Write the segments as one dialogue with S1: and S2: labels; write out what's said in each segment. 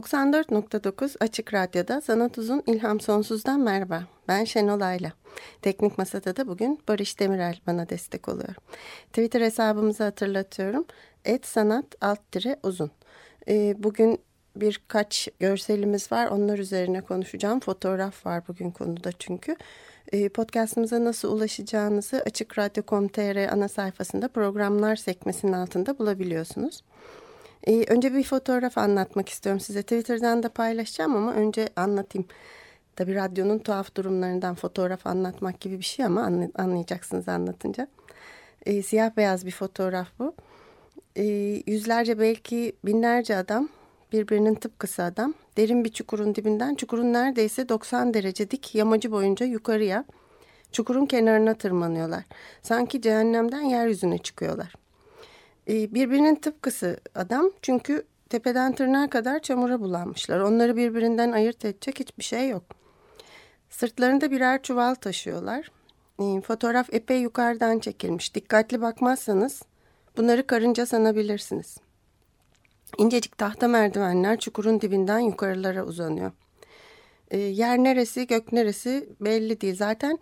S1: 94.9 Açık Radyo'da Sanat Uzun İlham Sonsuz'dan merhaba. Ben Şenol Ayla. Teknik Masada da bugün Barış Demirel bana destek oluyor. Twitter hesabımızı hatırlatıyorum. Et sanat alt uzun. Ee, bugün birkaç görselimiz var. Onlar üzerine konuşacağım. Fotoğraf var bugün konuda çünkü. Ee, podcastımıza nasıl ulaşacağınızı Açık Radyo.com.tr ana sayfasında programlar sekmesinin altında bulabiliyorsunuz. Ee, önce bir fotoğraf anlatmak istiyorum size. Twitter'dan da paylaşacağım ama önce anlatayım. Tabii radyonun tuhaf durumlarından fotoğraf anlatmak gibi bir şey ama anlayacaksınız anlatınca. Ee, siyah beyaz bir fotoğraf bu. Ee, yüzlerce belki binlerce adam birbirinin tıpkısı adam. Derin bir çukurun dibinden çukurun neredeyse 90 derece dik yamacı boyunca yukarıya çukurun kenarına tırmanıyorlar. Sanki cehennemden yeryüzüne çıkıyorlar. Ee, birbirinin tıpkısı adam çünkü tepeden tırnağa kadar çamura bulanmışlar. Onları birbirinden ayırt edecek hiçbir şey yok. Sırtlarında birer çuval taşıyorlar. Ee, fotoğraf epey yukarıdan çekilmiş. Dikkatli bakmazsanız bunları karınca sanabilirsiniz. İncecik tahta merdivenler çukurun dibinden yukarılara uzanıyor. Ee, yer neresi, gök neresi belli değil. Zaten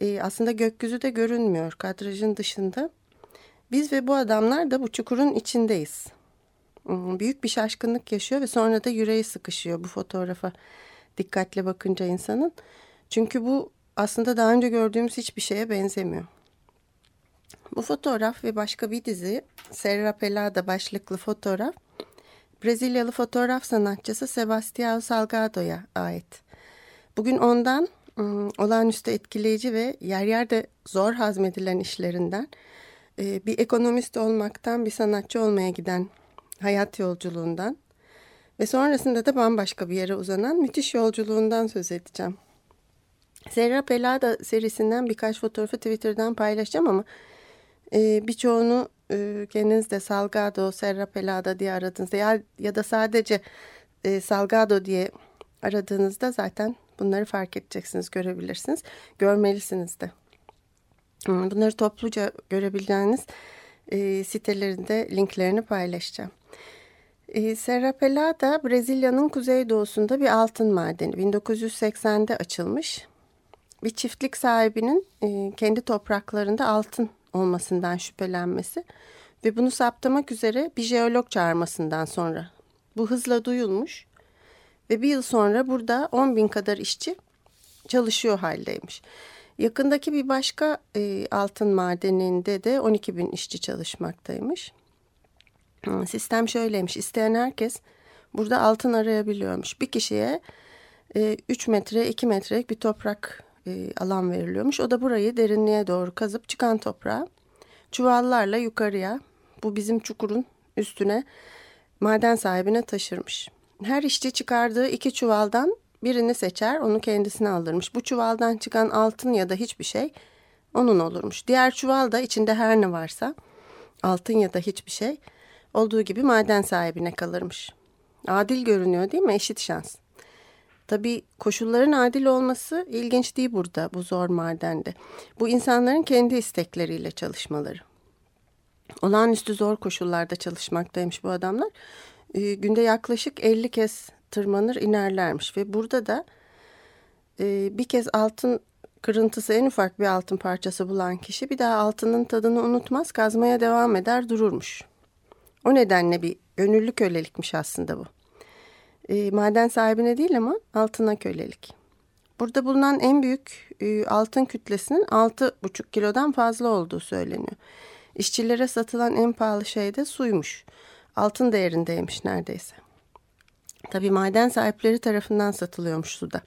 S1: e, aslında gökyüzü de görünmüyor kadrajın dışında. Biz ve bu adamlar da bu çukurun içindeyiz. Hmm, büyük bir şaşkınlık yaşıyor ve sonra da yüreği sıkışıyor bu fotoğrafa dikkatle bakınca insanın. Çünkü bu aslında daha önce gördüğümüz hiçbir şeye benzemiyor. Bu fotoğraf ve başka bir dizi Serra Pelada başlıklı fotoğraf Brezilyalı fotoğraf sanatçısı Sebastião Salgado'ya ait. Bugün ondan hmm, olağanüstü etkileyici ve yer yerde zor hazmedilen işlerinden e, bir ekonomist olmaktan bir sanatçı olmaya giden hayat yolculuğundan ve sonrasında da bambaşka bir yere uzanan müthiş yolculuğundan söz edeceğim. Serra Pelada serisinden birkaç fotoğrafı Twitter'dan paylaşacağım ama e, birçoğunu e, kendiniz de Salgado, Serra Pelada diye aradığınızda ya, ya da sadece Salgado diye aradığınızda zaten bunları fark edeceksiniz, görebilirsiniz. Görmelisiniz de. Bunları topluca görebileceğiniz e, sitelerinde linklerini paylaşacağım. E, Serra Pelada Brezilya'nın kuzeydoğusunda bir altın madeni. 1980'de açılmış. Bir çiftlik sahibinin e, kendi topraklarında altın olmasından şüphelenmesi ve bunu saptamak üzere bir jeolog çağırmasından sonra bu hızla duyulmuş ve bir yıl sonra burada 10 bin kadar işçi çalışıyor haldeymiş. Yakındaki bir başka e, altın madeninde de 12 bin işçi çalışmaktaymış. Sistem şöyleymiş. İsteyen herkes burada altın arayabiliyormuş. Bir kişiye e, 3 metre 2 metrelik bir toprak e, alan veriliyormuş. O da burayı derinliğe doğru kazıp çıkan toprağı çuvallarla yukarıya bu bizim çukurun üstüne maden sahibine taşırmış. Her işçi çıkardığı iki çuvaldan Birini seçer, onu kendisine alırmış. Bu çuvaldan çıkan altın ya da hiçbir şey onun olurmuş. Diğer çuval da içinde her ne varsa altın ya da hiçbir şey olduğu gibi maden sahibine kalırmış. Adil görünüyor değil mi? Eşit şans. Tabii koşulların adil olması ilginç değil burada bu zor madende. Bu insanların kendi istekleriyle çalışmaları. Olağanüstü zor koşullarda çalışmaktaymış bu adamlar. Ee, günde yaklaşık 50 kez tırmanır inerlermiş ve burada da e, bir kez altın kırıntısı en ufak bir altın parçası bulan kişi bir daha altının tadını unutmaz kazmaya devam eder dururmuş. O nedenle bir gönüllü kölelikmiş aslında bu. E, maden sahibine değil ama altına kölelik. Burada bulunan en büyük e, altın kütlesinin 6,5 kilodan fazla olduğu söyleniyor. İşçilere satılan en pahalı şey de suymuş. Altın değerindeymiş neredeyse. Tabii maden sahipleri tarafından satılıyormuş suda.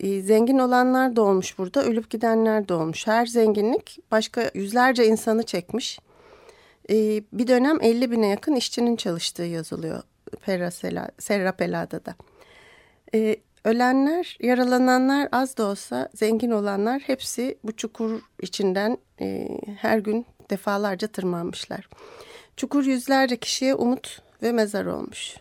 S1: E, zengin olanlar da olmuş burada, ölüp gidenler de olmuş. Her zenginlik başka yüzlerce insanı çekmiş. E, bir dönem 50 bine yakın işçinin çalıştığı yazılıyor Serra Pelada'da. E, ölenler, yaralananlar az da olsa zengin olanlar hepsi bu çukur içinden e, her gün defalarca tırmanmışlar. Çukur yüzlerce kişiye umut ve mezar olmuş.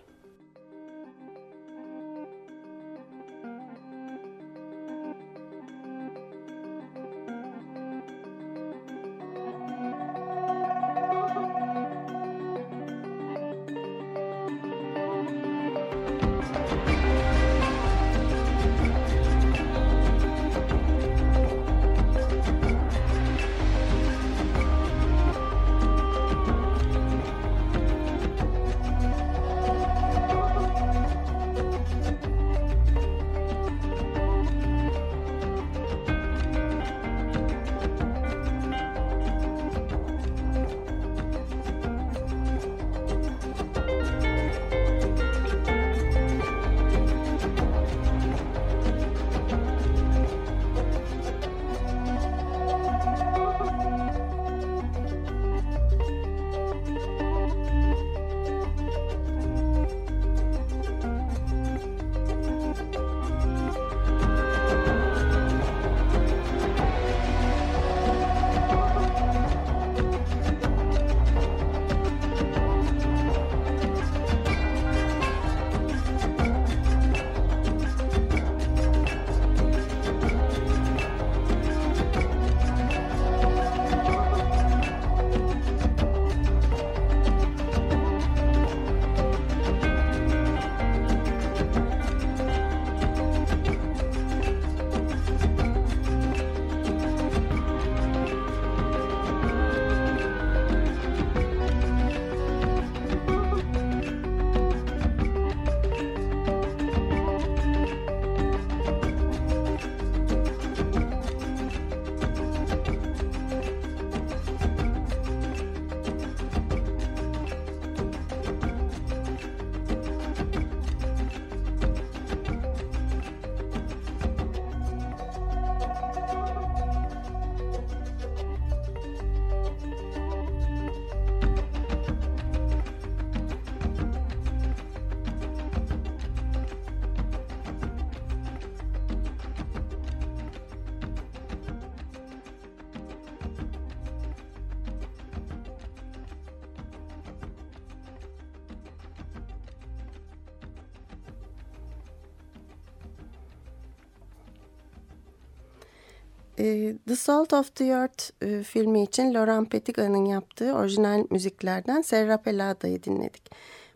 S1: The Salt of the Earth e, filmi için Laurent Petitga'nın yaptığı orijinal müziklerden Serra Pelada'yı dinledik.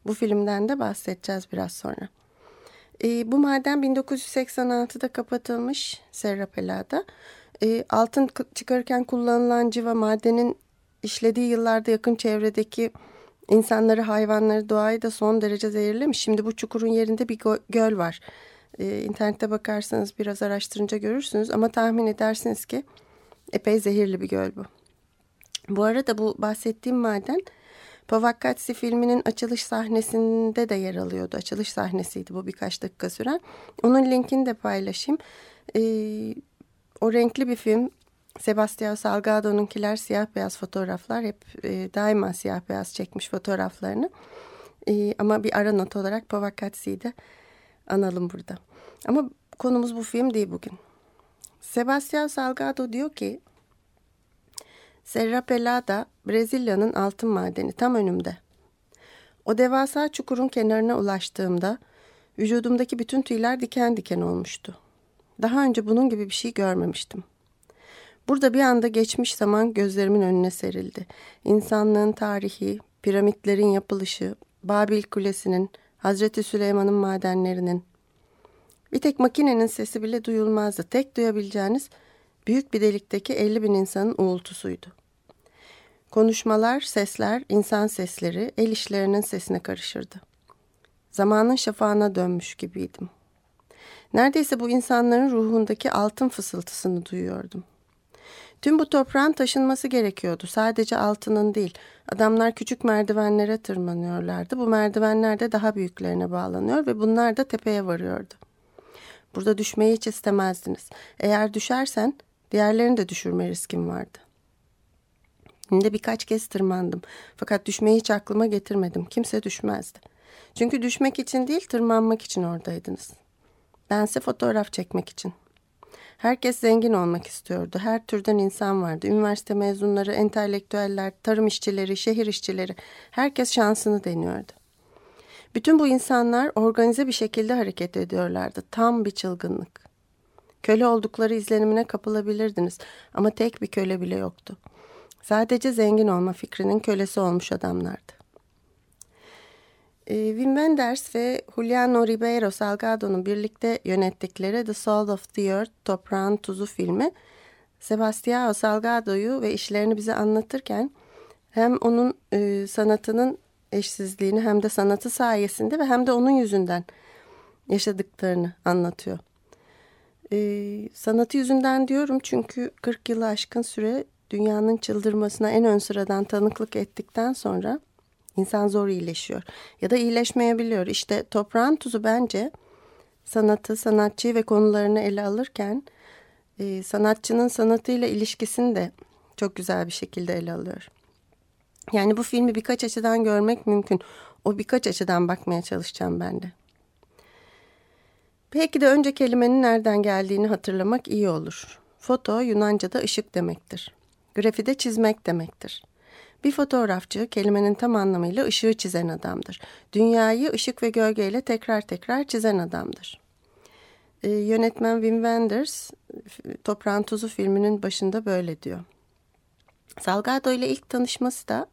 S1: Bu filmden de bahsedeceğiz biraz sonra. E, bu maden 1986'da kapatılmış Serra Pelada. E, altın çıkarırken kullanılan civa madenin işlediği yıllarda yakın çevredeki insanları, hayvanları, doğayı da son derece zehirlemiş. Şimdi bu çukurun yerinde bir göl var. E, internette bakarsanız biraz araştırınca görürsünüz ama tahmin edersiniz ki epey zehirli bir göl bu. Bu arada bu bahsettiğim maden Pavakkatsi filminin açılış sahnesinde de yer alıyordu. Açılış sahnesiydi bu birkaç dakika süren. Onun linkini de paylaşayım. Ee, o renkli bir film. Sebastião Salgado'nunkiler siyah beyaz fotoğraflar. Hep e, daima siyah beyaz çekmiş fotoğraflarını. E, ama bir ara not olarak Pavakatsi'yi de analım burada. Ama konumuz bu film değil bugün. Sebastião Salgado diyor ki Serra Pelada Brezilya'nın altın madeni tam önümde. O devasa çukurun kenarına ulaştığımda vücudumdaki bütün tüyler diken diken olmuştu. Daha önce bunun gibi bir şey görmemiştim. Burada bir anda geçmiş zaman gözlerimin önüne serildi. İnsanlığın tarihi, piramitlerin yapılışı, Babil Kulesi'nin, Hazreti Süleyman'ın madenlerinin. Bir tek makinenin sesi bile duyulmazdı. Tek duyabileceğiniz büyük bir delikteki 50 bin insanın uğultusuydu. Konuşmalar, sesler, insan sesleri el işlerinin sesine karışırdı. Zamanın şafağına dönmüş gibiydim. Neredeyse bu insanların ruhundaki altın fısıltısını duyuyordum. Tüm bu toprağın taşınması gerekiyordu. Sadece altının değil. Adamlar küçük merdivenlere tırmanıyorlardı. Bu merdivenler de daha büyüklerine bağlanıyor ve bunlar da tepeye varıyordu. Burada düşmeyi hiç istemezdiniz. Eğer düşersen diğerlerini de düşürme riskin vardı. Günde birkaç kez tırmandım. Fakat düşmeyi hiç aklıma getirmedim. Kimse düşmezdi. Çünkü düşmek için değil tırmanmak için oradaydınız. Bense fotoğraf çekmek için. Herkes zengin olmak istiyordu. Her türden insan vardı. Üniversite mezunları, entelektüeller, tarım işçileri, şehir işçileri. Herkes şansını deniyordu. Bütün bu insanlar organize bir şekilde hareket ediyorlardı. Tam bir çılgınlık. Köle oldukları izlenimine kapılabilirdiniz ama tek bir köle bile yoktu. Sadece zengin olma fikrinin kölesi olmuş adamlardı. Ee, Wim Wenders ve Juliano Ribeiro Salgado'nun birlikte yönettikleri The Soul of the Earth, Toprağın Tuzu filmi, Sebastião Salgado'yu ve işlerini bize anlatırken hem onun e, sanatının eşsizliğini hem de sanatı sayesinde ve hem de onun yüzünden yaşadıklarını anlatıyor. Ee, sanatı yüzünden diyorum çünkü 40 yılı aşkın süre dünyanın çıldırmasına en ön sıradan tanıklık ettikten sonra insan zor iyileşiyor. Ya da iyileşmeyebiliyor. İşte toprağın tuzu bence sanatı, sanatçıyı ve konularını ele alırken e, sanatçının sanatıyla ilişkisini de çok güzel bir şekilde ele alıyor. Yani bu filmi birkaç açıdan görmek mümkün. O birkaç açıdan bakmaya çalışacağım ben de. Belki de önce kelimenin nereden geldiğini hatırlamak iyi olur. Foto Yunanca'da ışık demektir. Grafide çizmek demektir. Bir fotoğrafçı kelimenin tam anlamıyla ışığı çizen adamdır. Dünyayı ışık ve gölgeyle tekrar tekrar çizen adamdır. Ee, yönetmen Wim Wenders Toprağın Tuzu filminin başında böyle diyor. Salgado ile ilk tanışması da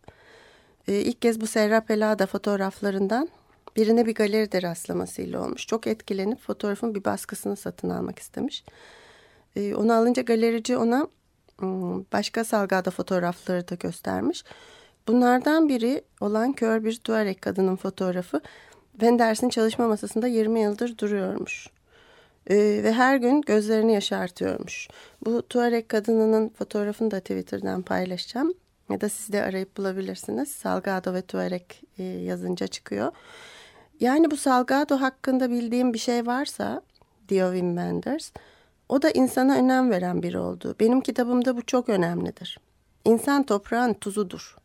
S1: e, ilk kez bu Serra Pelada fotoğraflarından birine bir galeride rastlamasıyla olmuş. Çok etkilenip fotoğrafın bir baskısını satın almak istemiş. E, onu alınca galerici ona başka Salgado fotoğrafları da göstermiş. Bunlardan biri olan kör bir Tuareg kadının fotoğrafı Wenders'in çalışma masasında 20 yıldır duruyormuş. Ee, ve her gün gözlerini yaşartıyormuş. Bu Tuareg kadınının fotoğrafını da Twitter'dan paylaşacağım. Ya da siz de arayıp bulabilirsiniz. Salgado ve Tuareg e, yazınca çıkıyor. Yani bu Salgado hakkında bildiğim bir şey varsa diyor Wim Wenders o da insana önem veren biri oldu. Benim kitabımda bu çok önemlidir. İnsan toprağın tuzudur.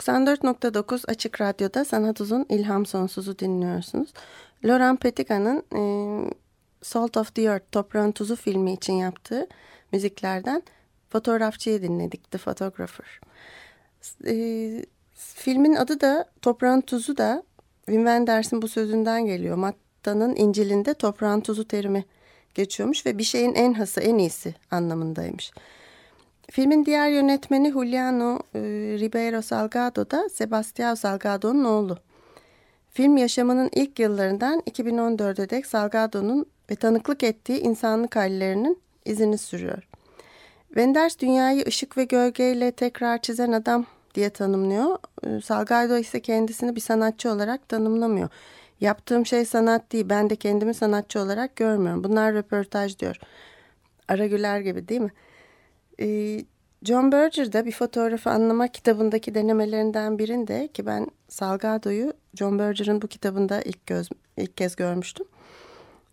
S1: 94.9 Açık Radyo'da Sanat Uzun İlham Sonsuz'u dinliyorsunuz. Laurent Petiga'nın e, Salt of the Earth, Toprağın Tuzu filmi için yaptığı müziklerden fotoğrafçıyı dinledik, The Photographer. E, filmin adı da Toprağın Tuzu da Wim Wenders'in bu sözünden geliyor. Matta'nın İncil'inde toprağın tuzu terimi geçiyormuş ve bir şeyin en hası, en iyisi anlamındaymış. Filmin diğer yönetmeni Juliano e, Ribeiro Salgado da Sebastião Salgado'nun oğlu. Film yaşamının ilk yıllarından 2014'e dek Salgado'nun ve tanıklık ettiği insanlık hallerinin izini sürüyor. Wenders dünyayı ışık ve gölgeyle tekrar çizen adam diye tanımlıyor. E, Salgado ise kendisini bir sanatçı olarak tanımlamıyor. Yaptığım şey sanat değil, ben de kendimi sanatçı olarak görmüyorum. Bunlar röportaj diyor. Ara Güler gibi değil mi? Ee, John Berger'da bir fotoğrafı anlamak kitabındaki denemelerinden birinde ki ben Salgado'yu John Berger'ın bu kitabında ilk, göz, ilk kez görmüştüm.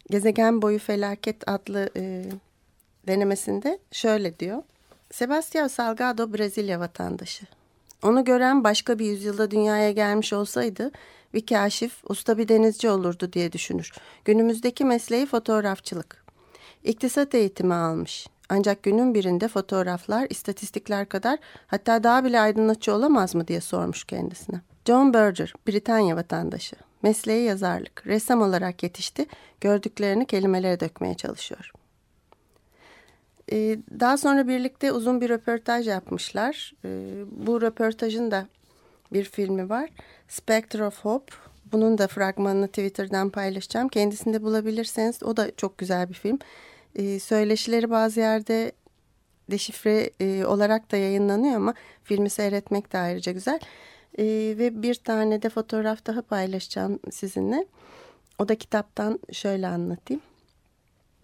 S1: Gezegen Boyu Felaket adlı e, denemesinde şöyle diyor. Sebastião Salgado Brezilya vatandaşı. Onu gören başka bir yüzyılda dünyaya gelmiş olsaydı bir kaşif, usta bir denizci olurdu diye düşünür. Günümüzdeki mesleği fotoğrafçılık. İktisat eğitimi almış. Ancak günün birinde fotoğraflar istatistikler kadar hatta daha bile aydınlatıcı olamaz mı diye sormuş kendisine. John Berger, Britanya vatandaşı. Mesleği yazarlık. Ressam olarak yetişti. Gördüklerini kelimelere dökmeye çalışıyor. Ee, daha sonra birlikte uzun bir röportaj yapmışlar. Ee, bu röportajın da bir filmi var. Spectre of Hope. Bunun da fragmanını Twitter'dan paylaşacağım. Kendisinde bulabilirseniz o da çok güzel bir film. Ee, söyleşileri bazı yerde deşifre e, olarak da yayınlanıyor ama filmi seyretmek de ayrıca güzel. ve bir tane de fotoğraf daha paylaşacağım sizinle. O da kitaptan şöyle anlatayım.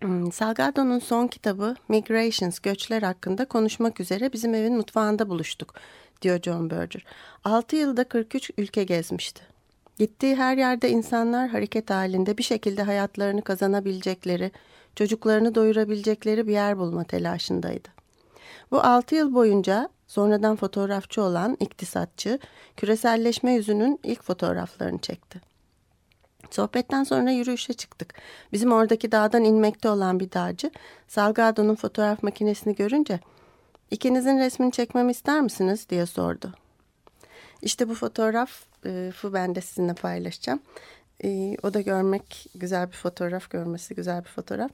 S1: Hmm, Salgado'nun son kitabı Migrations, Göçler hakkında konuşmak üzere bizim evin mutfağında buluştuk, diyor John Berger. 6 yılda 43 ülke gezmişti. Gittiği her yerde insanlar hareket halinde bir şekilde hayatlarını kazanabilecekleri, çocuklarını doyurabilecekleri bir yer bulma telaşındaydı. Bu 6 yıl boyunca sonradan fotoğrafçı olan iktisatçı, küreselleşme yüzünün ilk fotoğraflarını çekti. Sohbetten sonra yürüyüşe çıktık. Bizim oradaki dağdan inmekte olan bir dağcı Salgado'nun fotoğraf makinesini görünce ikinizin resmini çekmemi ister misiniz diye sordu. İşte bu fotoğrafı ben de sizinle paylaşacağım. E, o da görmek güzel bir fotoğraf, görmesi güzel bir fotoğraf.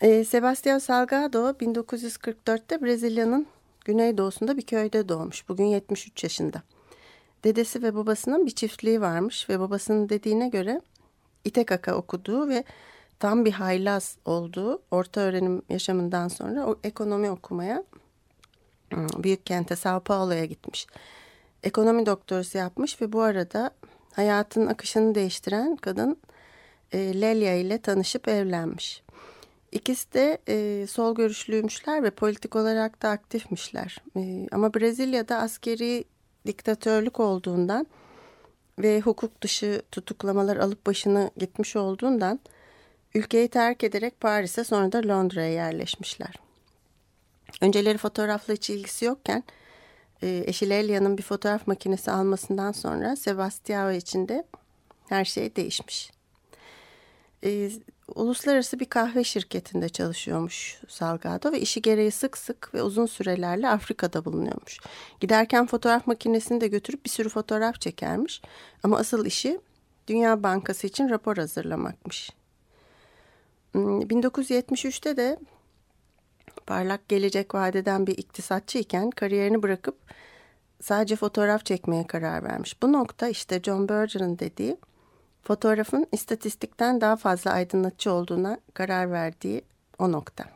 S1: E, Sebastião Salgado 1944'te Brezilya'nın güneydoğusunda bir köyde doğmuş. Bugün 73 yaşında. Dedesi ve babasının bir çiftliği varmış ve babasının dediğine göre İTKK okuduğu ve tam bir haylaz olduğu orta öğrenim yaşamından sonra o ekonomi okumaya hmm, büyük kente Sao Paulo'ya gitmiş. Ekonomi doktorası yapmış ve bu arada hayatın akışını değiştiren kadın e, Lelia ile tanışıp evlenmiş. İkisi de e, sol görüşlüymüşler ve politik olarak da aktifmişler. E, ama Brezilya'da askeri diktatörlük olduğundan ve hukuk dışı tutuklamalar alıp başını gitmiş olduğundan ülkeyi terk ederek Paris'e sonra da Londra'ya yerleşmişler. Önceleri fotoğrafla hiç ilgisi yokken eşi Lelia'nın bir fotoğraf makinesi almasından sonra Sebastião için de her şey değişmiş. E, uluslararası bir kahve şirketinde çalışıyormuş Salgado ve işi gereği sık sık ve uzun sürelerle Afrika'da bulunuyormuş. Giderken fotoğraf makinesini de götürüp bir sürü fotoğraf çekermiş ama asıl işi Dünya Bankası için rapor hazırlamakmış. 1973'te hmm, de parlak gelecek vadeden bir iktisatçı iken kariyerini bırakıp sadece fotoğraf çekmeye karar vermiş. Bu nokta işte John Berger'ın dediği fotoğrafın istatistikten daha fazla aydınlatıcı olduğuna karar verdiği o nokta.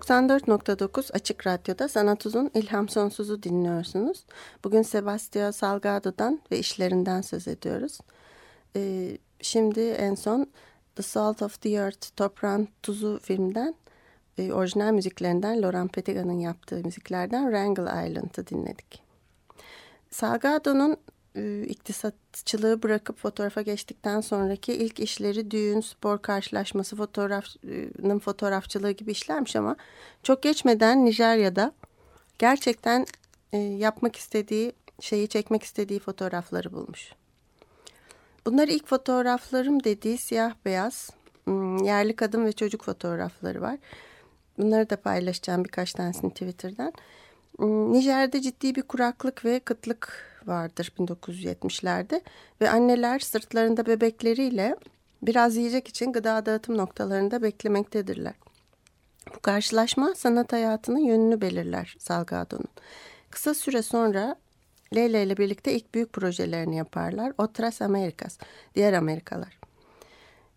S1: 94.9 Açık Radyo'da Sanat Uzun İlham Sonsuz'u dinliyorsunuz. Bugün Sebastião Salgado'dan ve işlerinden söz ediyoruz. Ee, şimdi en son The Salt of the Earth, Toprağın Tuzu filmden e, orijinal müziklerinden Laurent Petitga'nın yaptığı müziklerden Wrangel Island'ı dinledik. Salgado'nun e, iktisatçılığı bırakıp fotoğrafa geçtikten sonraki ilk işleri düğün, spor karşılaşması, fotoğrafının fotoğrafçılığı gibi işlermiş ama çok geçmeden Nijerya'da gerçekten e, yapmak istediği şeyi çekmek istediği fotoğrafları bulmuş. Bunlar ilk fotoğraflarım dediği siyah beyaz hmm, yerli kadın ve çocuk fotoğrafları var. Bunları da paylaşacağım birkaç tanesini Twitter'dan. Hmm, Nijer'de ciddi bir kuraklık ve kıtlık vardır 1970'lerde ve anneler sırtlarında bebekleriyle biraz yiyecek için gıda dağıtım noktalarında beklemektedirler. Bu karşılaşma sanat hayatının yönünü belirler Salgado'nun. Kısa süre sonra Leyla ile birlikte ilk büyük projelerini yaparlar. Otras Americas, diğer Amerikalar.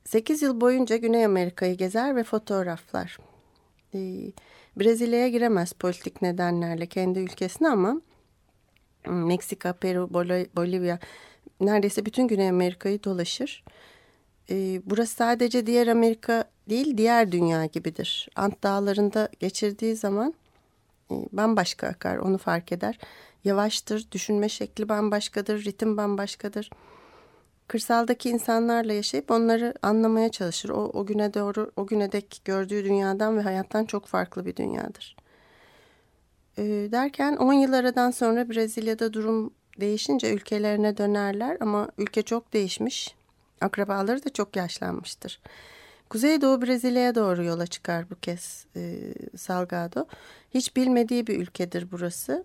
S1: 8 yıl boyunca Güney Amerika'yı gezer ve fotoğraflar. Ee, Brezilya'ya giremez politik nedenlerle kendi ülkesine ama Meksika, Peru, Bolivya neredeyse bütün Güney Amerika'yı dolaşır. Ee, burası sadece diğer Amerika değil diğer dünya gibidir. Ant dağlarında geçirdiği zaman e, bambaşka akar onu fark eder. Yavaştır, düşünme şekli bambaşkadır, ritim bambaşkadır. Kırsaldaki insanlarla yaşayıp onları anlamaya çalışır. O, o güne doğru, o güne dek gördüğü dünyadan ve hayattan çok farklı bir dünyadır. E, derken 10 yıl aradan sonra Brezilya'da durum değişince ülkelerine dönerler ama ülke çok değişmiş. Akrabaları da çok yaşlanmıştır. Kuzeydoğu Brezilya'ya doğru yola çıkar bu kez e, Salgado. Hiç bilmediği bir ülkedir burası.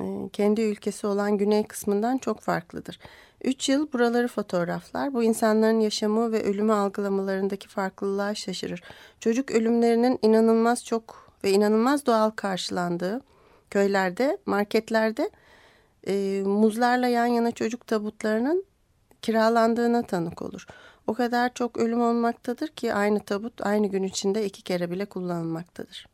S1: E, kendi ülkesi olan güney kısmından çok farklıdır. Üç yıl buraları fotoğraflar. Bu insanların yaşamı ve ölümü algılamalarındaki farklılığa şaşırır. Çocuk ölümlerinin inanılmaz çok ve inanılmaz doğal karşılandığı köylerde, marketlerde e, muzlarla yan yana çocuk tabutlarının kiralandığına tanık olur. O kadar çok ölüm olmaktadır ki aynı tabut aynı gün içinde iki kere bile kullanılmaktadır.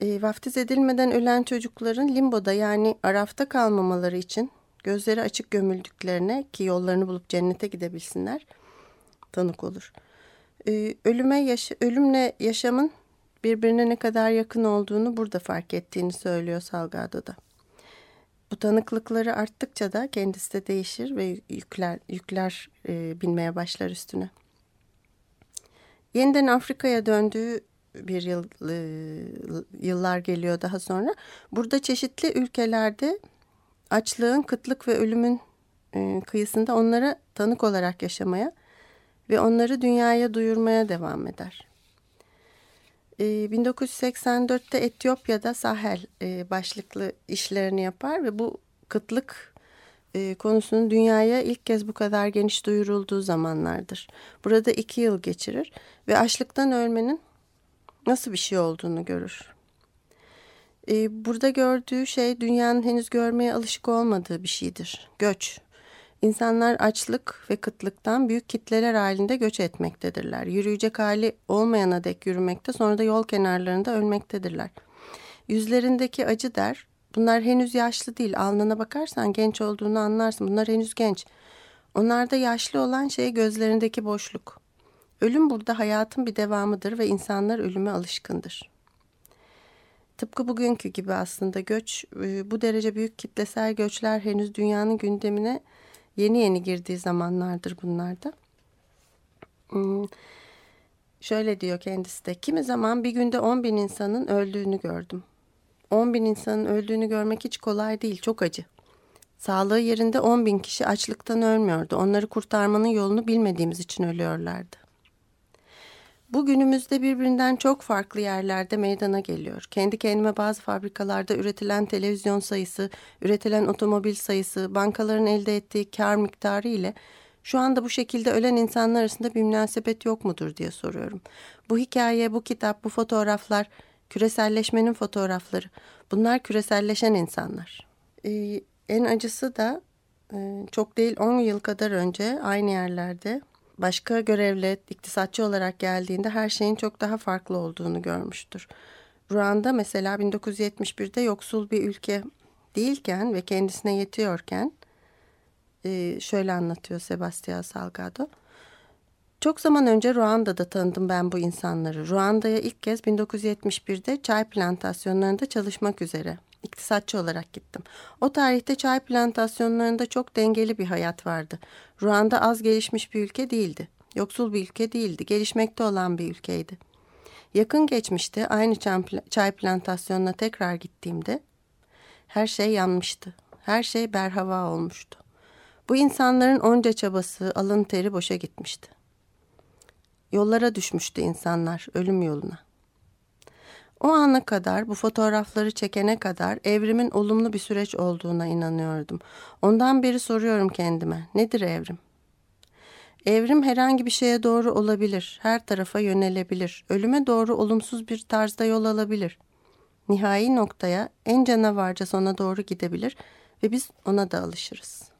S1: E, vaftiz edilmeden ölen çocukların limboda yani arafta kalmamaları için gözleri açık gömüldüklerine ki yollarını bulup cennete gidebilsinler tanık olur. E, ölüme yaşa, ölümle yaşamın birbirine ne kadar yakın olduğunu burada fark ettiğini söylüyor Salgado'da. Bu tanıklıkları arttıkça da kendisi de değişir ve yükler, yükler e, binmeye başlar üstüne. Yeniden Afrika'ya döndüğü bir yıl e, yıllar geliyor daha sonra. Burada çeşitli ülkelerde açlığın, kıtlık ve ölümün e, kıyısında onlara tanık olarak yaşamaya ve onları dünyaya duyurmaya devam eder. 1984'te ee, Etiyopya'da Sahel e, başlıklı işlerini yapar ve bu kıtlık e, konusunun dünyaya ilk kez bu kadar geniş duyurulduğu zamanlardır. Burada iki yıl geçirir ve açlıktan ölmenin nasıl bir şey olduğunu görür. E, burada gördüğü şey dünyanın henüz görmeye alışık olmadığı bir şeydir. Göç. İnsanlar açlık ve kıtlıktan büyük kitleler halinde göç etmektedirler. Yürüyecek hali olmayana dek yürümekte sonra da yol kenarlarında ölmektedirler. Yüzlerindeki acı der, bunlar henüz yaşlı değil. Alnına bakarsan genç olduğunu anlarsın. Bunlar henüz genç. Onlarda yaşlı olan şey gözlerindeki boşluk. Ölüm burada hayatın bir devamıdır ve insanlar ölüme alışkındır. Tıpkı bugünkü gibi aslında göç, bu derece büyük kitlesel göçler henüz dünyanın gündemine Yeni yeni girdiği zamanlardır bunlarda. Hmm. Şöyle diyor kendisi de. Kimi zaman bir günde 10 bin insanın öldüğünü gördüm. 10 bin insanın öldüğünü görmek hiç kolay değil, çok acı. Sağlığı yerinde 10 bin kişi açlıktan ölmüyordu. Onları kurtarmanın yolunu bilmediğimiz için ölüyorlardı. Bu günümüzde birbirinden çok farklı yerlerde meydana geliyor. Kendi kendime bazı fabrikalarda üretilen televizyon sayısı, üretilen otomobil sayısı, bankaların elde ettiği kar miktarı ile şu anda bu şekilde ölen insanlar arasında bir münasebet yok mudur diye soruyorum. Bu hikaye, bu kitap, bu fotoğraflar küreselleşmenin fotoğrafları. Bunlar küreselleşen insanlar. Ee, en acısı da e, çok değil 10 yıl kadar önce aynı yerlerde başka görevle iktisatçı olarak geldiğinde her şeyin çok daha farklı olduğunu görmüştür. Ruanda mesela 1971'de yoksul bir ülke değilken ve kendisine yetiyorken e, şöyle anlatıyor Sebastian Salgado. Çok zaman önce Ruanda'da tanıdım ben bu insanları. Ruanda'ya ilk kez 1971'de çay plantasyonlarında çalışmak üzere iktisatçı olarak gittim. O tarihte çay plantasyonlarında çok dengeli bir hayat vardı. Ruanda az gelişmiş bir ülke değildi. Yoksul bir ülke değildi. Gelişmekte olan bir ülkeydi. Yakın geçmişte aynı çay plantasyonuna tekrar gittiğimde her şey yanmıştı. Her şey berhava olmuştu. Bu insanların onca çabası, alın teri boşa gitmişti. Yollara düşmüştü insanlar, ölüm yoluna. O ana kadar, bu fotoğrafları çekene kadar evrimin olumlu bir süreç olduğuna inanıyordum. Ondan beri soruyorum kendime, nedir evrim? Evrim herhangi bir şeye doğru olabilir, her tarafa yönelebilir, ölüme doğru olumsuz bir tarzda yol alabilir. Nihai noktaya en canavarca sona doğru gidebilir ve biz ona da alışırız.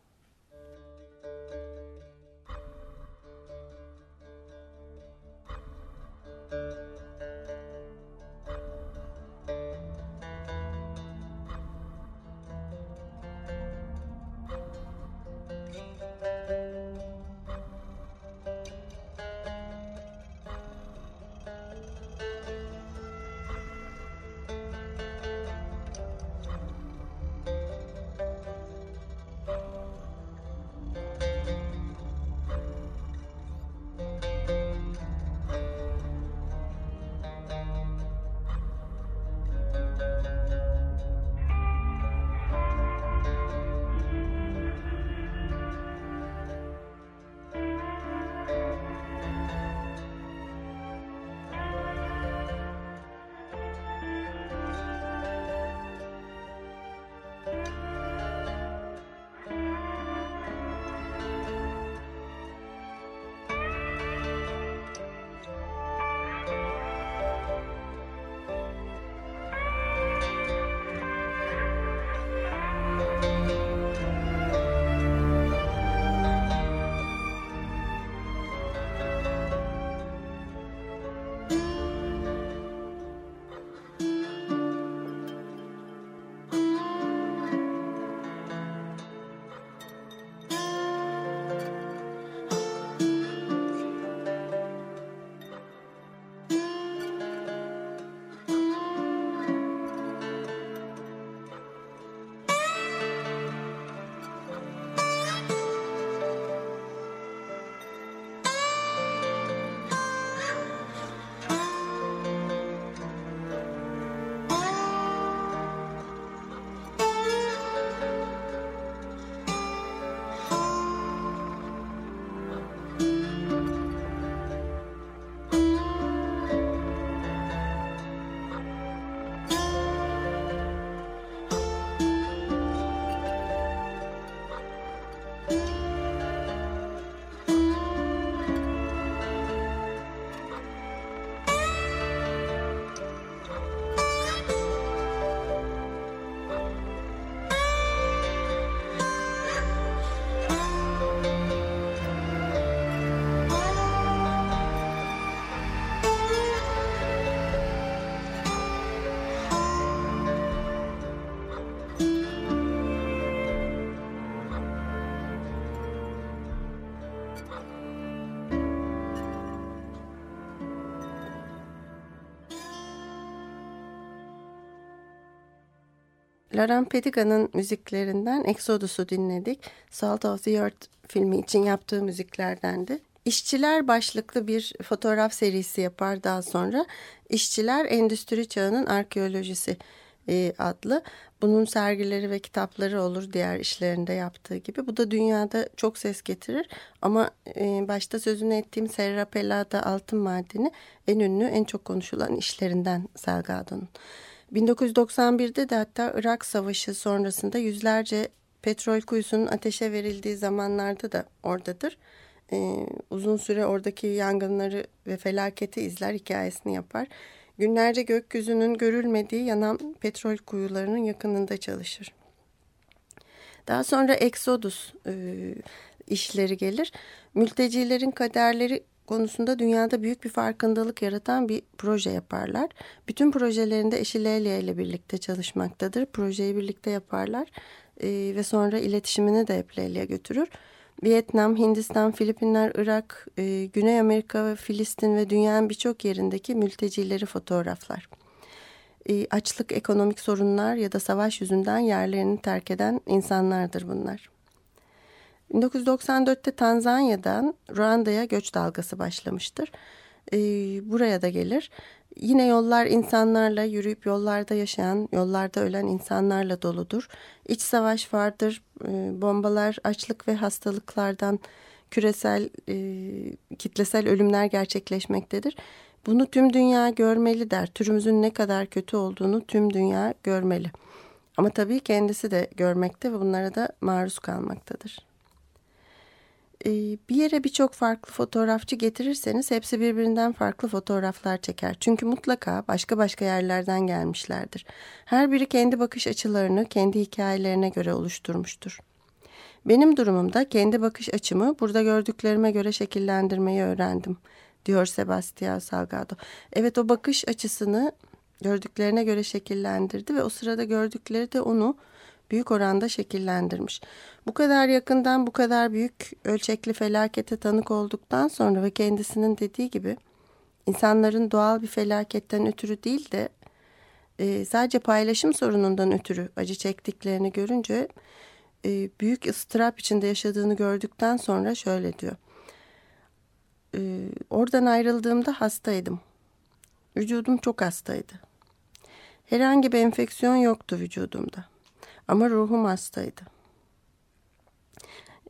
S1: Laurent Pediga'nın müziklerinden Exodus'u dinledik. Salt of the Earth filmi için yaptığı müziklerdendi. İşçiler başlıklı bir fotoğraf serisi yapar daha sonra. İşçiler Endüstri Çağının Arkeolojisi e, adlı. Bunun sergileri ve kitapları olur diğer işlerinde yaptığı gibi. Bu da dünyada çok ses getirir. Ama e, başta sözünü ettiğim Serra Pelada altın madeni en ünlü, en çok konuşulan işlerinden Salgado'nun. 1991'de de hatta Irak Savaşı sonrasında yüzlerce petrol kuyusunun ateşe verildiği zamanlarda da oradadır. Ee, uzun süre oradaki yangınları ve felaketi izler, hikayesini yapar. Günlerce gökyüzünün görülmediği yanan petrol kuyularının yakınında çalışır. Daha sonra Exodus, e, işleri gelir. Mültecilerin kaderleri konusunda dünyada büyük bir farkındalık yaratan bir proje yaparlar. Bütün projelerinde eşi Leyla ile birlikte çalışmaktadır. Projeyi birlikte yaparlar e, ve sonra iletişimini de hep Leyla götürür. Vietnam, Hindistan, Filipinler, Irak, e, Güney Amerika, Filistin ve dünyanın birçok yerindeki mültecileri fotoğraflar. E, açlık, ekonomik sorunlar ya da savaş yüzünden yerlerini terk eden insanlardır bunlar. 1994'te Tanzanya'dan Ruanda'ya göç dalgası başlamıştır. E, buraya da gelir. Yine yollar insanlarla yürüyüp yollarda yaşayan, yollarda ölen insanlarla doludur. İç savaş vardır, e, bombalar, açlık ve hastalıklardan küresel, e, kitlesel ölümler gerçekleşmektedir. Bunu tüm dünya görmeli der. Türümüzün ne kadar kötü olduğunu tüm dünya görmeli. Ama tabii kendisi de görmekte ve bunlara da maruz kalmaktadır. Ee, bir yere birçok farklı fotoğrafçı getirirseniz hepsi birbirinden farklı fotoğraflar çeker. Çünkü mutlaka başka başka yerlerden gelmişlerdir. Her biri kendi bakış açılarını kendi hikayelerine göre oluşturmuştur. Benim durumumda kendi bakış açımı burada gördüklerime göre şekillendirmeyi öğrendim, diyor Sebastian Salgado. Evet o bakış açısını gördüklerine göre şekillendirdi ve o sırada gördükleri de onu büyük oranda şekillendirmiş. Bu kadar yakından bu kadar büyük ölçekli felakete tanık olduktan sonra ve kendisinin dediği gibi insanların doğal bir felaketten ötürü değil de e, sadece paylaşım sorunundan ötürü acı çektiklerini görünce e, büyük ıstırap içinde yaşadığını gördükten sonra şöyle diyor. E, oradan ayrıldığımda hastaydım. Vücudum çok hastaydı. Herhangi bir enfeksiyon yoktu vücudumda. Ama ruhum hastaydı.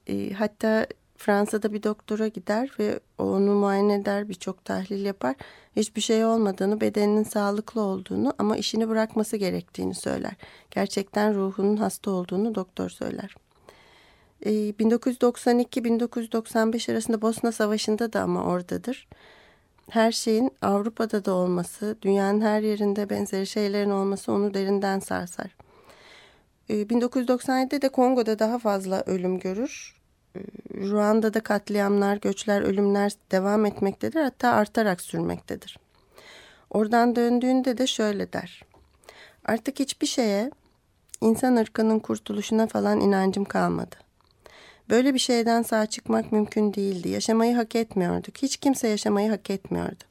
S1: E, hatta Fransa'da bir doktora gider ve onu muayene eder, birçok tahlil yapar. Hiçbir şey olmadığını, bedeninin sağlıklı olduğunu ama işini bırakması gerektiğini söyler. Gerçekten ruhunun hasta olduğunu doktor söyler. E, 1992-1995 arasında Bosna Savaşı'nda da ama oradadır. Her şeyin Avrupa'da da olması, dünyanın her yerinde benzeri şeylerin olması onu derinden sarsar. 1997'de ee, de Kongo'da daha fazla ölüm görür. Ee, Ruanda'da katliamlar, göçler, ölümler devam etmektedir. Hatta artarak sürmektedir. Oradan döndüğünde de şöyle der. Artık hiçbir şeye, insan ırkının kurtuluşuna falan inancım kalmadı. Böyle bir şeyden sağ çıkmak mümkün değildi. Yaşamayı hak etmiyorduk. Hiç kimse yaşamayı hak etmiyordu.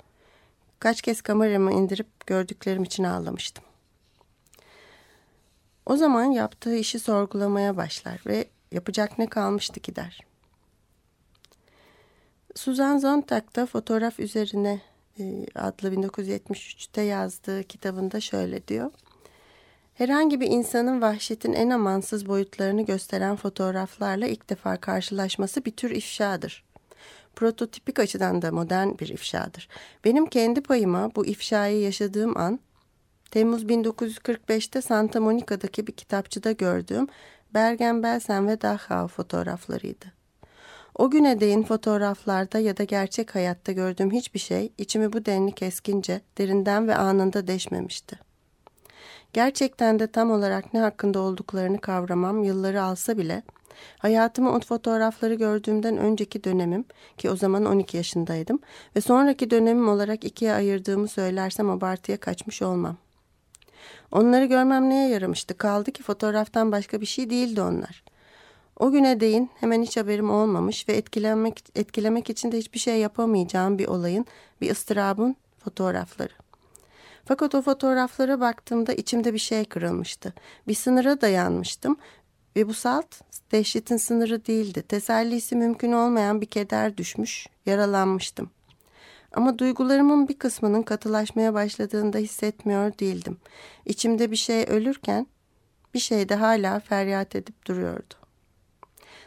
S1: Kaç kez kameramı indirip gördüklerim için ağlamıştım. O zaman yaptığı işi sorgulamaya başlar ve yapacak ne kalmıştı ki der. Suzan Zontag da fotoğraf üzerine e, adlı 1973'te yazdığı kitabında şöyle diyor. Herhangi bir insanın vahşetin en amansız boyutlarını gösteren fotoğraflarla ilk defa karşılaşması bir tür ifşadır. Prototipik açıdan da modern bir ifşadır. Benim kendi payıma bu ifşayı yaşadığım an Temmuz 1945'te Santa Monica'daki bir kitapçıda gördüğüm Bergen-Belsen ve Dachau fotoğraflarıydı. O güne değin fotoğraflarda ya da gerçek hayatta gördüğüm hiçbir şey içimi bu denli keskince, derinden ve anında deşmemişti. Gerçekten de tam olarak ne hakkında olduklarını kavramam yılları alsa bile, hayatımı o fotoğrafları gördüğümden önceki dönemim ki o zaman 12 yaşındaydım ve sonraki dönemim olarak ikiye ayırdığımı söylersem abartıya kaçmış olmam.'' Onları görmem neye yaramıştı? Kaldı ki fotoğraftan başka bir şey değildi onlar. O güne değin hemen hiç haberim olmamış ve etkilenmek, etkilemek için de hiçbir şey yapamayacağım bir olayın, bir ıstırabın fotoğrafları. Fakat o fotoğraflara baktığımda içimde bir şey kırılmıştı. Bir sınıra dayanmıştım ve bu salt dehşetin sınırı değildi. Tesellisi mümkün olmayan bir keder düşmüş, yaralanmıştım. Ama duygularımın bir kısmının katılaşmaya başladığında hissetmiyor değildim. İçimde bir şey ölürken bir şey de hala feryat edip duruyordu.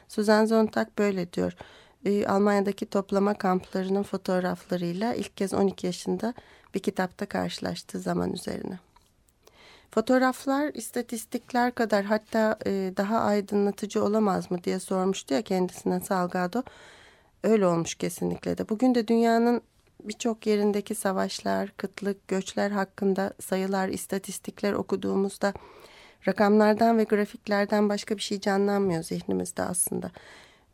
S1: Suzan Zontag böyle diyor. Ee, Almanya'daki toplama kamplarının fotoğraflarıyla ilk kez 12 yaşında bir kitapta karşılaştığı zaman üzerine. Fotoğraflar istatistikler kadar hatta e, daha aydınlatıcı olamaz mı diye sormuştu ya kendisine Salgado. Öyle olmuş kesinlikle de. Bugün de dünyanın birçok yerindeki savaşlar, kıtlık, göçler hakkında sayılar, istatistikler okuduğumuzda rakamlardan ve grafiklerden başka bir şey canlanmıyor zihnimizde aslında.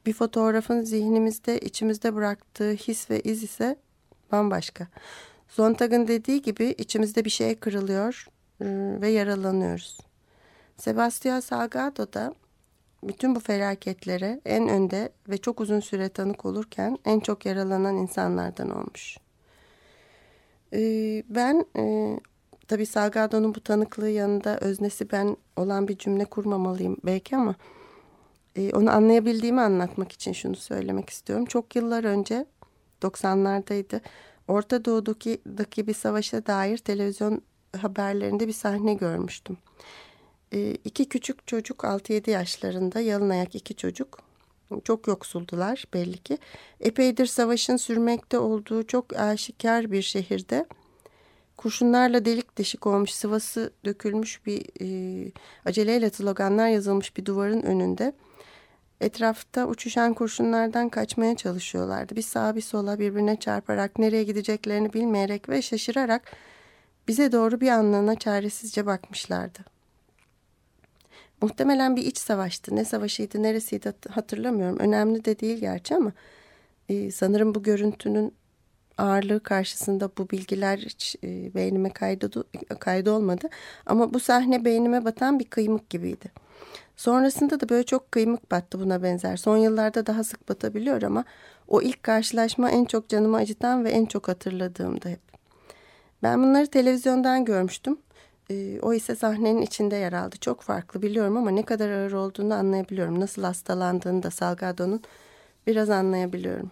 S1: bir fotoğrafın zihnimizde, içimizde bıraktığı his ve iz ise bambaşka. Zontag'ın dediği gibi içimizde bir şey kırılıyor e, ve yaralanıyoruz. Sebastian Salgado da bütün bu felaketlere en önde ve çok uzun süre tanık olurken en çok yaralanan insanlardan olmuş. Ee, ben e, tabii Salgado'nun bu tanıklığı yanında öznesi ben olan bir cümle kurmamalıyım belki ama e, onu anlayabildiğimi anlatmak için şunu söylemek istiyorum. Çok yıllar önce 90'lardaydı. Orta Doğu'daki bir savaşa dair televizyon haberlerinde bir sahne görmüştüm. E, iki küçük çocuk 6-7 yaşlarında yalın ayak iki çocuk çok yoksuldular belli ki. Epeydir savaşın sürmekte olduğu çok aşikar bir şehirde kurşunlarla delik deşik olmuş sıvası dökülmüş bir e, aceleyle sloganlar yazılmış bir duvarın önünde etrafta uçuşan kurşunlardan kaçmaya çalışıyorlardı. Bir sağa bir sola birbirine çarparak nereye gideceklerini bilmeyerek ve şaşırarak bize doğru bir anlığına çaresizce bakmışlardı. Muhtemelen bir iç savaştı. Ne savaşıydı, neresiydi hatırlamıyorum. Önemli de değil gerçi ama e, sanırım bu görüntünün ağırlığı karşısında bu bilgiler hiç e, beynime kaydı, kaydı olmadı. Ama bu sahne beynime batan bir kıymık gibiydi. Sonrasında da böyle çok kıymık battı buna benzer. Son yıllarda daha sık batabiliyor ama o ilk karşılaşma en çok canımı acıtan ve en çok hatırladığımdı hep. Ben bunları televizyondan görmüştüm. Ee, o ise sahnenin içinde yer aldı. Çok farklı biliyorum ama ne kadar ağır olduğunu anlayabiliyorum. Nasıl hastalandığını da Salgado'nun biraz anlayabiliyorum.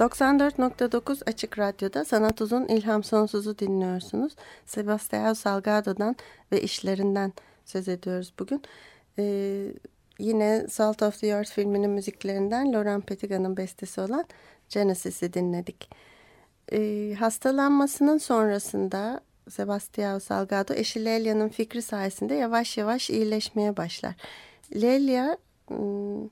S1: 94.9 Açık Radyo'da Sanat Uzun İlham Sonsuz'u dinliyorsunuz. Sebastião Salgado'dan ve işlerinden söz ediyoruz bugün. Ee, yine Salt of the Earth filminin müziklerinden Laurent Petitgan'ın bestesi olan Genesis'i dinledik. E, hastalanmasının sonrasında Sebastião Salgado eşi Lelia'nın fikri sayesinde yavaş yavaş iyileşmeye başlar. Lelia ıı,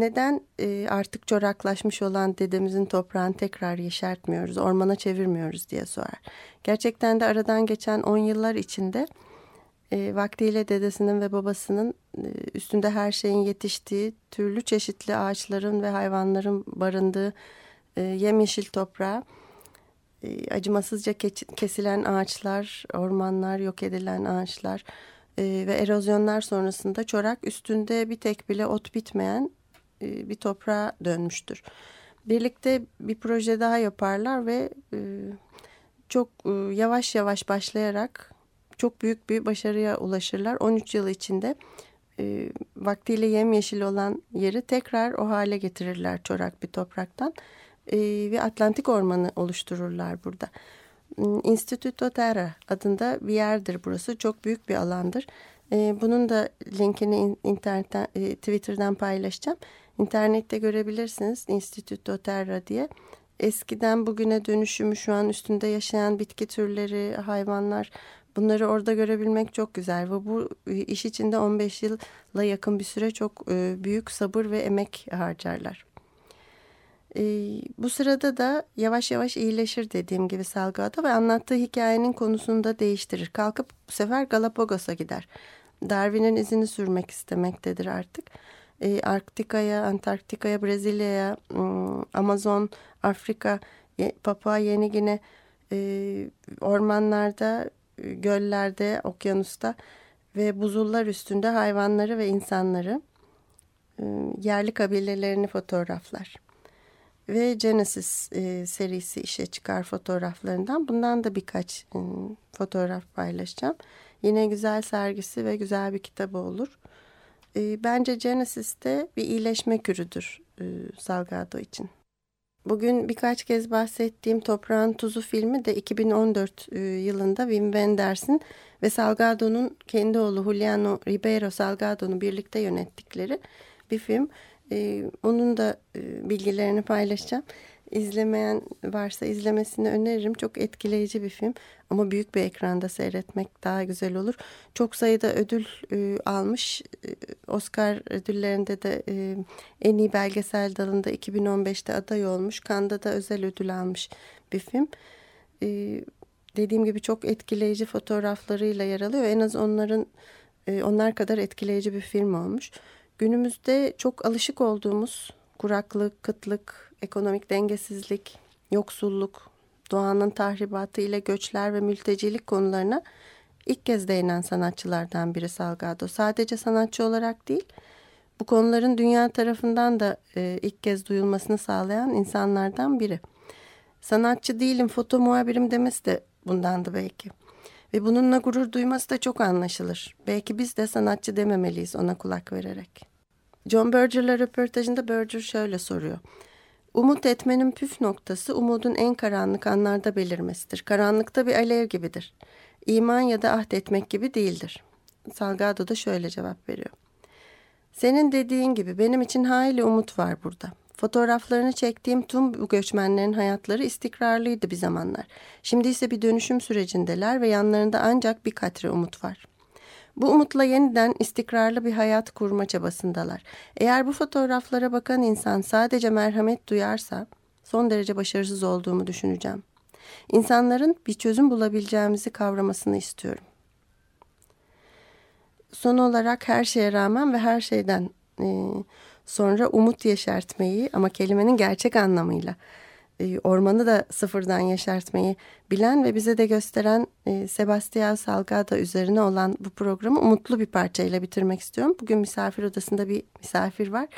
S1: neden e, artık çoraklaşmış olan dedemizin toprağını tekrar yeşertmiyoruz, ormana çevirmiyoruz diye sorar. Gerçekten de aradan geçen on yıllar içinde e, vaktiyle dedesinin ve babasının e, üstünde her şeyin yetiştiği, türlü çeşitli ağaçların ve hayvanların barındığı e, yemyeşil toprağa, e, acımasızca kesilen ağaçlar, ormanlar, yok edilen ağaçlar ve erozyonlar sonrasında çorak üstünde bir tek bile ot bitmeyen e, bir toprağa dönmüştür. Birlikte bir proje daha yaparlar ve e, çok e, yavaş yavaş başlayarak çok büyük bir başarıya ulaşırlar. 13 yıl içinde vaktiyle yemyeşil olan yeri tekrar o hale getirirler çorak bir topraktan ve Atlantik Ormanı oluştururlar burada. Hmm, Instituto Terra adında bir yerdir burası. Çok büyük bir alandır. Bunun da linkini internetten, e, Twitter'dan paylaşacağım. İnternette görebilirsiniz Instituto Terra diye. Eskiden bugüne dönüşümü şu an üstünde yaşayan bitki türleri, hayvanlar bunları orada görebilmek çok güzel. Ve bu iş içinde 15 yıla yakın bir süre çok e, büyük sabır ve emek harcarlar. E, bu sırada da yavaş yavaş iyileşir dediğim gibi Salgado ve anlattığı hikayenin konusunu da değiştirir. Kalkıp bu sefer Galapagos'a gider. Darwin'in izini sürmek istemektedir artık e, Arktika'ya, Antarktika'ya, Brezilya'ya, Amazon, Afrika, Papua Yeni Gine e, ormanlarda, göllerde, okyanusta ve buzullar üstünde hayvanları ve insanları e, yerli kabilelerini fotoğraflar. Ve Genesis e, serisi işe çıkar fotoğraflarından. Bundan da birkaç e, fotoğraf paylaşacağım. Yine güzel sergisi ve güzel bir kitabı olur. E, bence Genesis'te bir iyileşme kürüdür e, Salgado için. Bugün birkaç kez bahsettiğim Toprağın Tuzu filmi de 2014 e, yılında Wim Wenders'in ve Salgado'nun kendi oğlu Juliano Ribeiro Salgado'nu birlikte yönettikleri bir film. E, onun da e, bilgilerini paylaşacağım. İzlemeyen varsa izlemesini öneririm. Çok etkileyici bir film ama büyük bir ekranda seyretmek daha güzel olur. Çok sayıda ödül e, almış. E, Oscar ödüllerinde de e, en iyi belgesel dalında 2015'te aday olmuş. Cannes'da da özel ödül almış bir film. E, dediğim gibi çok etkileyici fotoğraflarıyla yer alıyor. En az onların e, onlar kadar etkileyici bir film olmuş. Günümüzde çok alışık olduğumuz kuraklık, kıtlık, ekonomik dengesizlik, yoksulluk, doğanın tahribatı ile göçler ve mültecilik konularına ilk kez değinen sanatçılardan biri Salgado. Sadece sanatçı olarak değil, bu konuların dünya tarafından da e, ilk kez duyulmasını sağlayan insanlardan biri. Sanatçı değilim, foto muhabirim demesi de bundandı belki. Ve bununla gurur duyması da çok anlaşılır. Belki biz de sanatçı dememeliyiz ona kulak vererek. John Berger'la röportajında Berger şöyle soruyor. Umut etmenin püf noktası umudun en karanlık anlarda belirmesidir. Karanlıkta bir alev gibidir. İman ya da ahd etmek gibi değildir. Salgado da şöyle cevap veriyor. Senin dediğin gibi benim için hayli umut var burada. Fotoğraflarını çektiğim tüm bu göçmenlerin hayatları istikrarlıydı bir zamanlar. Şimdi ise bir dönüşüm sürecindeler ve yanlarında ancak bir katre umut var.'' Bu umutla yeniden istikrarlı bir hayat kurma çabasındalar. Eğer bu fotoğraflara bakan insan sadece merhamet duyarsa son derece başarısız olduğumu düşüneceğim. İnsanların bir çözüm bulabileceğimizi kavramasını istiyorum. Son olarak her şeye rağmen ve her şeyden e, sonra umut yeşertmeyi ama kelimenin gerçek anlamıyla e, ormanı da sıfırdan yaşartmayı bilen ve bize de gösteren e, Sebastian Salgado üzerine olan bu programı umutlu bir parçayla bitirmek istiyorum. Bugün misafir odasında bir misafir var.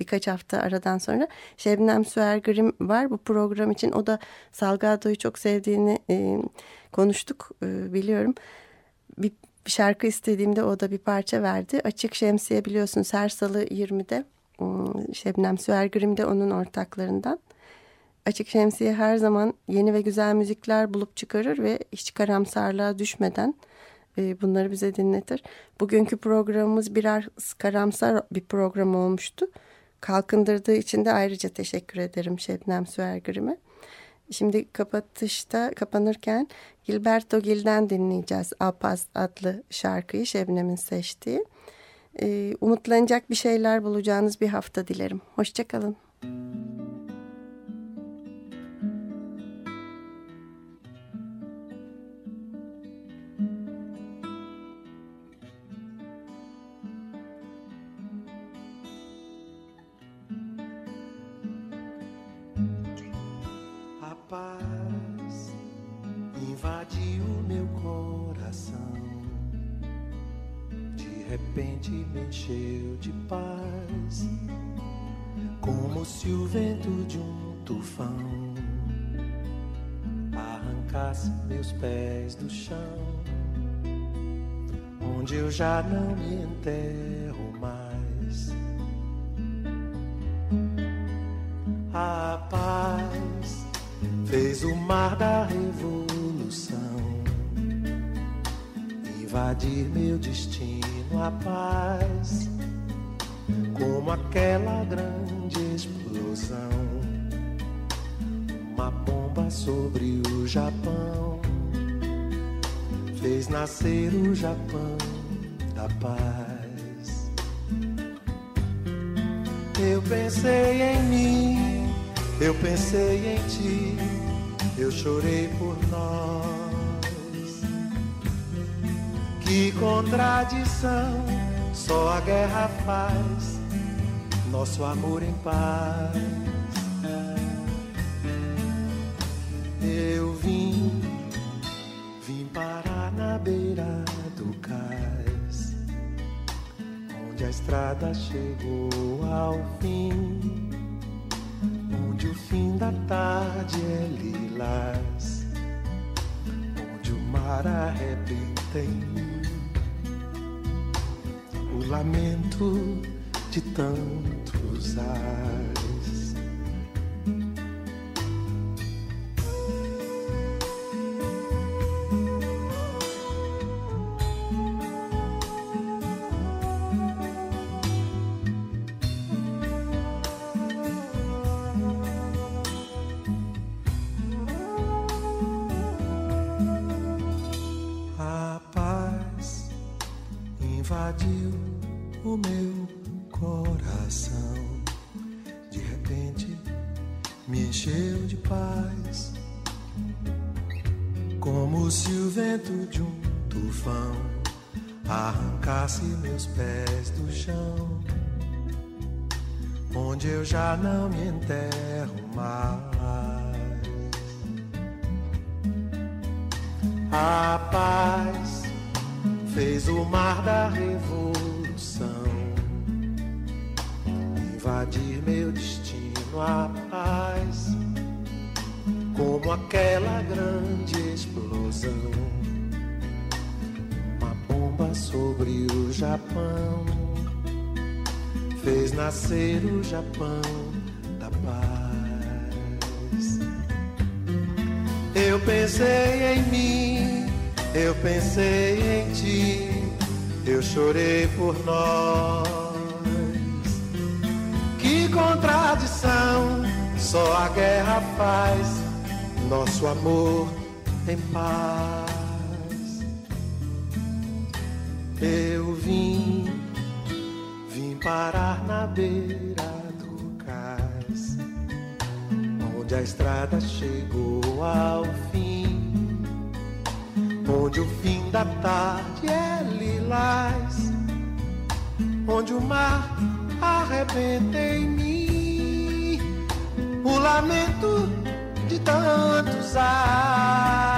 S1: Birkaç hafta aradan sonra Şebnem Süer Grim var bu program için. O da Salgado'yu çok sevdiğini e, konuştuk biliyorum. Bir, bir şarkı istediğimde o da bir parça verdi. Açık Şemsiye biliyorsunuz her salı 20'de. Şebnem Süer Grim de onun ortaklarından. Açık Şemsiye her zaman yeni ve güzel müzikler bulup çıkarır ve hiç karamsarlığa düşmeden e, bunları bize dinletir. Bugünkü programımız birer karamsar bir program olmuştu. Kalkındırdığı için de ayrıca teşekkür ederim Şebnem Süergrim'e. Şimdi kapatışta kapanırken Gilberto Gil'den dinleyeceğiz. Apaz adlı şarkıyı Şebnem'in seçtiği. Ee, umutlanacak bir şeyler bulacağınız bir hafta dilerim. Hoşçakalın.
S2: Repente me encheu de paz, como se o vento de um tufão arrancasse meus pés do chão, onde eu já não me enterro fez o mar da revolução. Invadir meu destino a paz, como aquela grande explosão, uma bomba sobre o Japão, fez nascer o Japão da paz. Eu pensei em mim, eu pensei em ti, eu chorei por nós. Que contradição só a guerra faz. Nosso amor em paz. Eu vim, vim parar na beira do cais, onde a estrada chegou ao fim, fim da tarde é lilás, onde o mar arrebenta em mim lamento de tantos ais. Invadiu o meu coração. De repente me encheu de paz, como se o vento de um tufão arrancasse meus pés do chão, onde eu já não me enterro mais. A paz fez o mar da revolução invadir meu destino a paz, como aquela grande explosão, uma bomba sobre o Japão, fez nascer o Japão da paz. Eu pensei em mim, eu pensei em ti, eu chorei por nós contradição, só a guerra faz nosso amor em paz. Eu vim, vim parar na beira do cais, onde a estrada chegou ao fim, onde o fim da tarde é lilás, onde o mar arrebenta em mim o lamento de tantos anos.